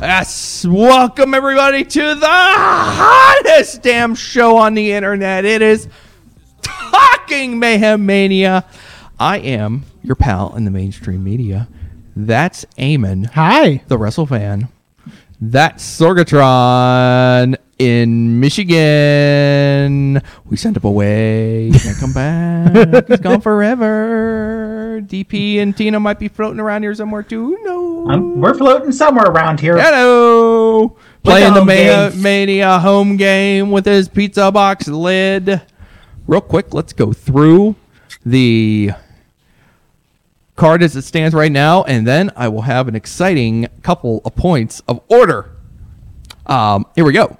Yes, welcome everybody to the hottest damn show on the internet. It is Talking Mayhem Mania. I am your pal in the mainstream media. That's Eamon, Hi. the Wrestle fan. That's Sorgatron in Michigan. We sent him away. He can't come back. He's gone forever. DP and Tina might be floating around here somewhere too. No. Um, we're floating somewhere around here. Hello. Playing the home Mania. Mania home game with his pizza box lid. Real quick, let's go through the card as it stands right now, and then I will have an exciting couple of points of order. Um, here we go.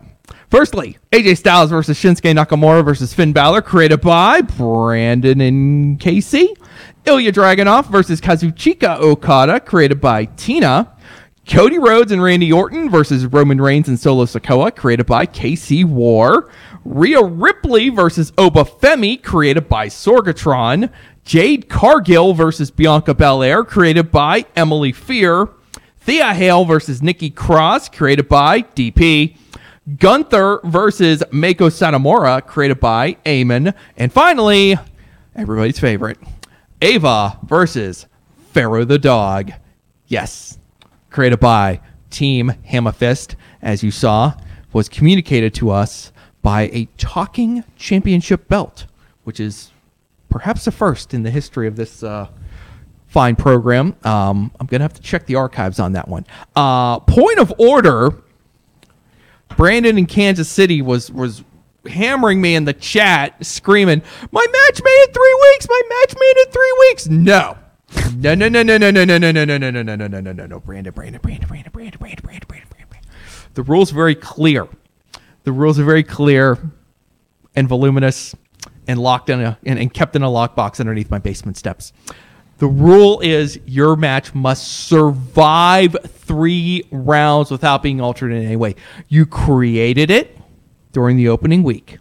Firstly, AJ Styles versus Shinsuke Nakamura versus Finn Balor, created by Brandon and Casey. Ilya Dragunov versus Kazuchika Okada, created by Tina. Cody Rhodes and Randy Orton versus Roman Reigns and Solo Sikoa, created by KC War. Rhea Ripley versus Oba Femi, created by Sorgatron. Jade Cargill versus Bianca Belair, created by Emily Fear. Thea Hale versus Nikki Cross, created by DP. Gunther versus Meiko Satomura, created by Eamon. And finally, everybody's favorite, Ava versus Pharaoh the Dog. Yes, created by Team Hammerfist, as you saw, was communicated to us by a talking championship belt, which is perhaps the first in the history of this uh, fine program. Um, I'm gonna have to check the archives on that one. Uh, point of order. Brandon in Kansas City was was hammering me in the chat, screaming, "My match made it three weeks! My match made it three weeks!" No, no, no, no, no, no, no, no, no, no, no, no, no, no, no, no, no, no, no, Brandon, Brandon, Brandon, Brandon, Brandon, Brandon, Brandon, Brandon, Brandon. The rules are very clear. The rules are very clear and voluminous and locked in a and kept in a lockbox underneath my basement steps. The rule is your match must survive three rounds without being altered in any way. You created it during the opening week.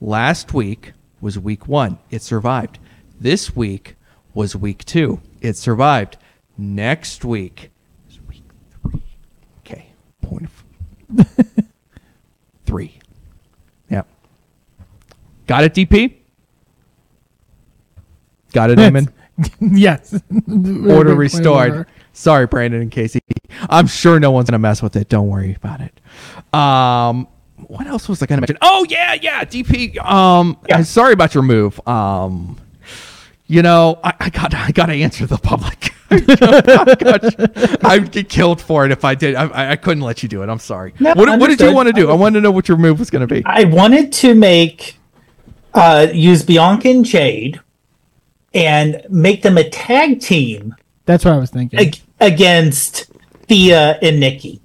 Last week was week one. It survived. This week was week two. It survived. Next week is week three. Okay. Point of three. Yep. Got it, DP? Got it, Eamon? yes. Order restored. Sorry, Brandon and Casey. I'm sure no one's gonna mess with it. Don't worry about it. Um, what else was I gonna mention? Oh yeah, yeah, DP. Um, Yeah. sorry about your move. Um, you know, I, I got I got to answer the public. I'd get killed for it if I did. I- I, I couldn't let you do it. I'm sorry. No, what, what did you want to do? I wanted to know what your move was going to be. I wanted to make uh, use Bianca and Jade and make them a tag team That's what I was thinking. ag- against Thea and Nikki.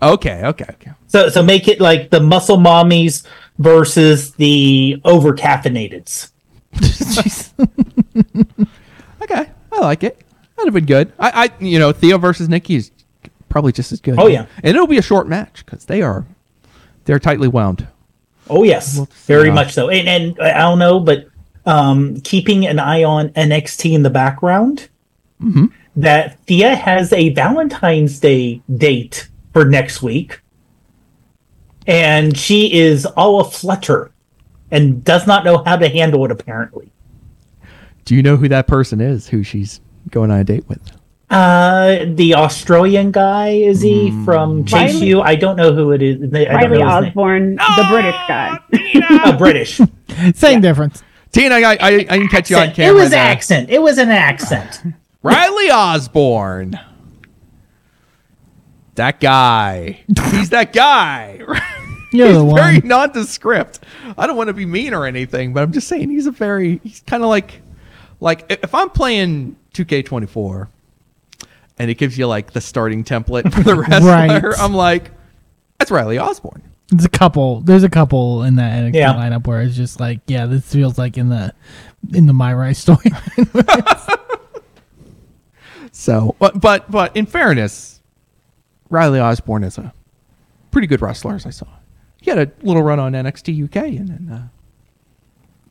Okay, okay, okay. So so make it like the muscle mommies versus the over caffeinateds. Okay, I like it. That'd have been good. I, I, you know, Theo versus Nikki is probably just as good. Oh, yeah. and it'll be a short match because they are, they're tightly wound. Oh yes, Well, very yeah. much so. And and I don't know, but um, keeping an eye on NXT in the background. Mm-hmm. That Thea has a Valentine's Day date for next week, and she is all a flutter and does not know how to handle it. Apparently, Do you know who that person is? Who she's going on a date with? uh, the Australian guy is he Mm. from Chase Riley- U? I don't know who it is. I Riley know his name. Osborne, the British guy. Uh, British. Same difference. Tina, I, I, I didn't catch you on camera. It was there. accent. It was an accent. Riley Osborne. That guy. He's that guy. You're he's the very one. nondescript. I don't want to be mean or anything, but I'm just saying he's a very he's kind of like like if if I'm playing 2K24 and it gives you like the starting template for the wrestler, Right. I'm like that's Riley Osborne. There's a couple. There's a couple in that NXT Yeah. lineup where it's just like, yeah, this feels like in the in the MyRise story. So, but but but in fairness, Riley Osborne is a pretty good wrestler as I saw. He had a little run on NXT UK and then uh,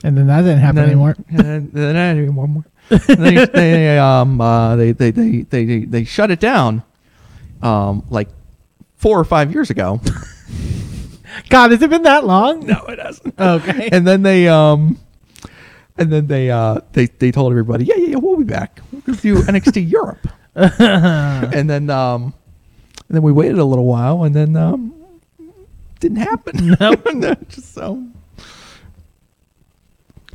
and then that didn't happen then, anymore. And then, then I didn't one more. And they, they um uh they, they, they, they, they, they shut it down um, like four or five years ago. God, has it been that long? no, it hasn't. Okay. and then they um and then they uh they they told everybody yeah yeah, yeah we'll be back we're gonna do NXT Europe and then um and then we waited a little while and then um didn't happen no just so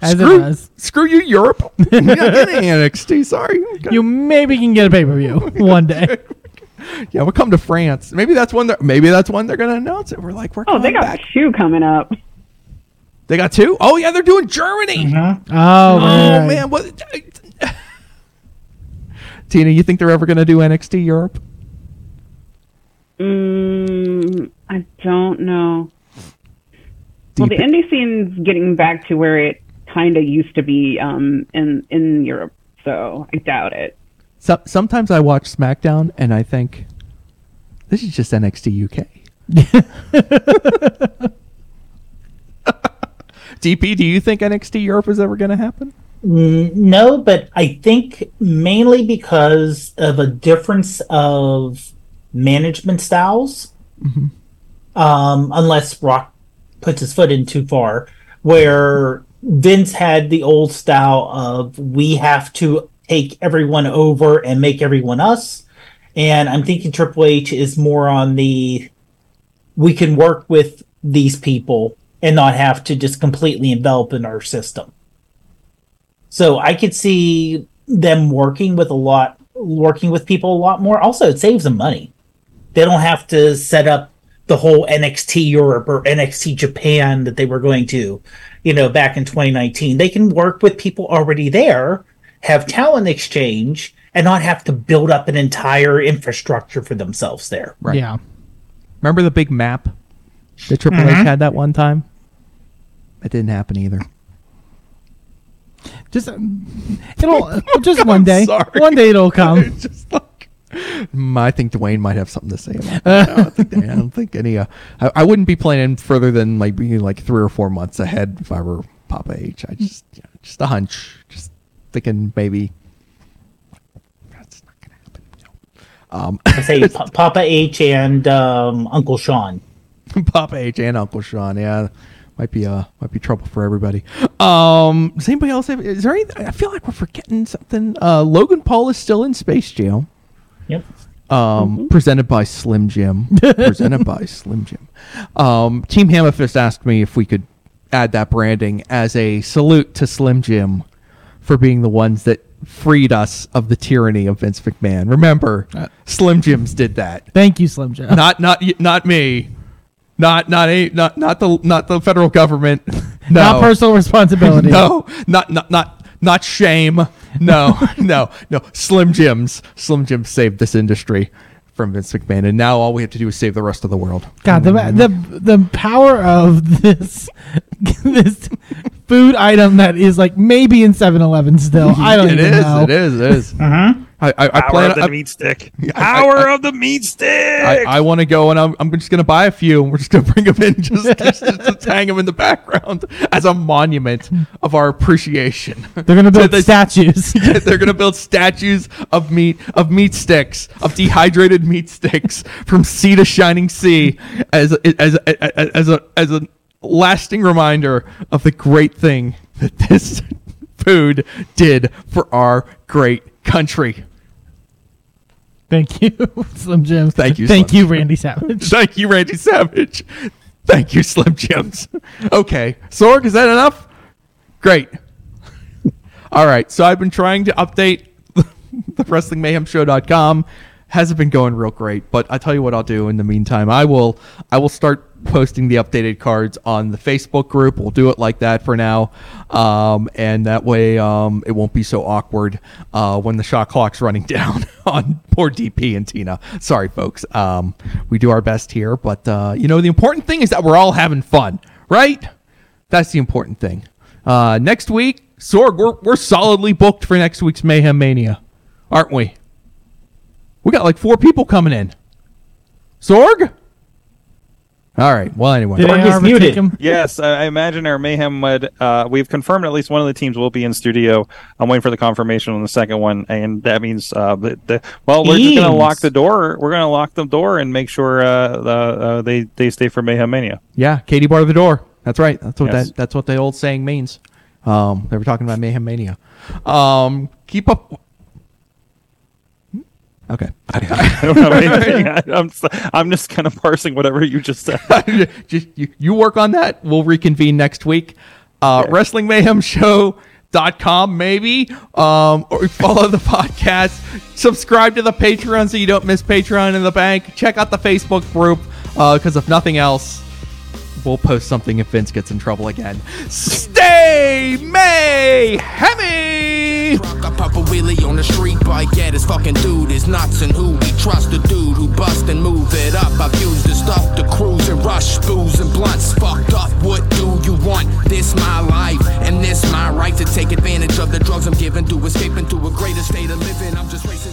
As it screw, was. screw you Europe you're not getting NXT sorry You maybe can get a pay per view one day. yeah we'll come to France maybe that's when they're maybe that's when they're gonna announce it we're like we're Oh, coming they got back two coming up. they got two oh yeah they're doing Germany Oh, Oh right. man, what? Tina, you think they're ever going to do NXT Europe? Mm, I don't know. Do Well, the thi- indie scene's getting back to where it kind of used to be um, in in Europe, so I doubt it. So, sometimes I watch SmackDown and I think this is just NXT UK. DP, do you think NXT Europe is ever going to happen? No, but I think mainly because of a difference of management styles. Um, unless Rock puts his foot in too far, where Vince had the old style of we have to take everyone over and make everyone us. And I'm thinking Triple H is more on the we can work with these people and not have to just completely envelop in our system. So I could see them working with a lot, working with people a lot more. Also, it saves them money. They don't have to set up the whole NXT Europe or NXT Japan that they were going to, you know, back in 2019. They can work with people already there, have talent exchange, and not have to build up an entire infrastructure for themselves there. Right. Yeah. Remember the big map that Triple H had that one time? It didn't happen either. Just um, it'll just one day. sorry. One day it'll come. Just like Mm, I think Dwayne might have something to say about that. I don't think, I don't think any. Uh, I, I wouldn't be planning further than like being like three or four months ahead if I were Papa H. I just, yeah, just a hunch. Just thinking maybe that's not gonna happen. No. Um, I say Pa- Papa H and um, Uncle Shawn. Papa H and Uncle Shawn. Yeah, might be uh might be trouble for everybody. Um, does anybody else have? Is there anything? I feel like we're forgetting something. Uh, Logan Paul is still in Space jail. Yep. Um, presented by Slim Jim. presented by Slim Jim. Um, Team Hammerfist asked me if we could add that branding as a salute to Slim Jim for being the ones that freed us of the tyranny of Vince McMahon. Remember, uh, Slim Jims did that. Thank you, Slim Jim. not not not me. Not not a not not the not the federal government. No. Not personal responsibility. no not not not not shame. No no no. Slim jims. Slim jims saved this industry from vince mcmahon and now all we have to do is save the rest of the world. God, the the the power of this this food item that is like maybe in 7-Eleven still. I don't It even is, know. it is it is uh-huh. I, I, I Power plan of the I, meat stick. I- Power of the meat stick. I, I want to go and I'm, I'm just going to buy a few and we're just going to bring them in just, just, just to hang them in the background as a monument of our appreciation. They're gonna build they- statues. They're gonna build statues of meat of meat sticks of dehydrated meat sticks from sea to shining sea as as as as a as a lasting reminder of the great thing that this food did for our great country. Thank you, Slim Jim. Thank you, Thank Slim you, Randy Savage. Thank you, Randy Savage. Thank you, Slim Jims. Okay, Sorg, is that enough? Great. All right, so I've been trying to update the WrestlingMayhemShow.com. Hasn't been going real great, but I tell you what I'll do in the meantime. I will I will start posting the updated cards on the Facebook group. We'll do it like that for now, um, and that way um, it won't be so awkward uh, when the shot clock's running down on poor DP and Tina. Sorry, folks. Um, we do our best here, but uh, you know the important thing is that we're all having fun, right? That's the important thing. Uh, next week, Sorg, we're, we're solidly booked for next week's Mayhem Mania, aren't we? We got like four people coming in. Sorg? All right. Well, anyway. Did Or he's AR muted. him? Yes, I I imagine our mayhem would. Uh, we've confirmed at least one of the teams will be in studio. I'm waiting for the confirmation on the second one, and that means uh, the, the well, we're just gonna lock the door. We're gonna lock the door and make sure uh, the, uh, they they stay for mayhem mania. Yeah, Katie bar the door. That's right. That's what Yes. that that's what the old saying means. Um, they were talking about mayhem mania. Um, keep up. Okay. I don't know anything. I, I'm s- I'm just kind of parsing whatever you just said. just you, you work on that. We'll reconvene next week. Uh, Okay. Wrestling Mayhem Show. Dot com maybe um or follow the podcast subscribe to the patreon so you don't miss patreon in the bank check out the facebook group uh because if nothing else we'll post something if vince gets in trouble again stay Billy on the street bike, yeah, this fucking dude is nuts. And who we trust, the dude who bust and move it up. I've used the stuff to cruise and rush, booze and blunts. Fucked up, what do you want? This my life, and this my right to take advantage of the drugs I'm given to escape into a greater state of living. I'm just racing.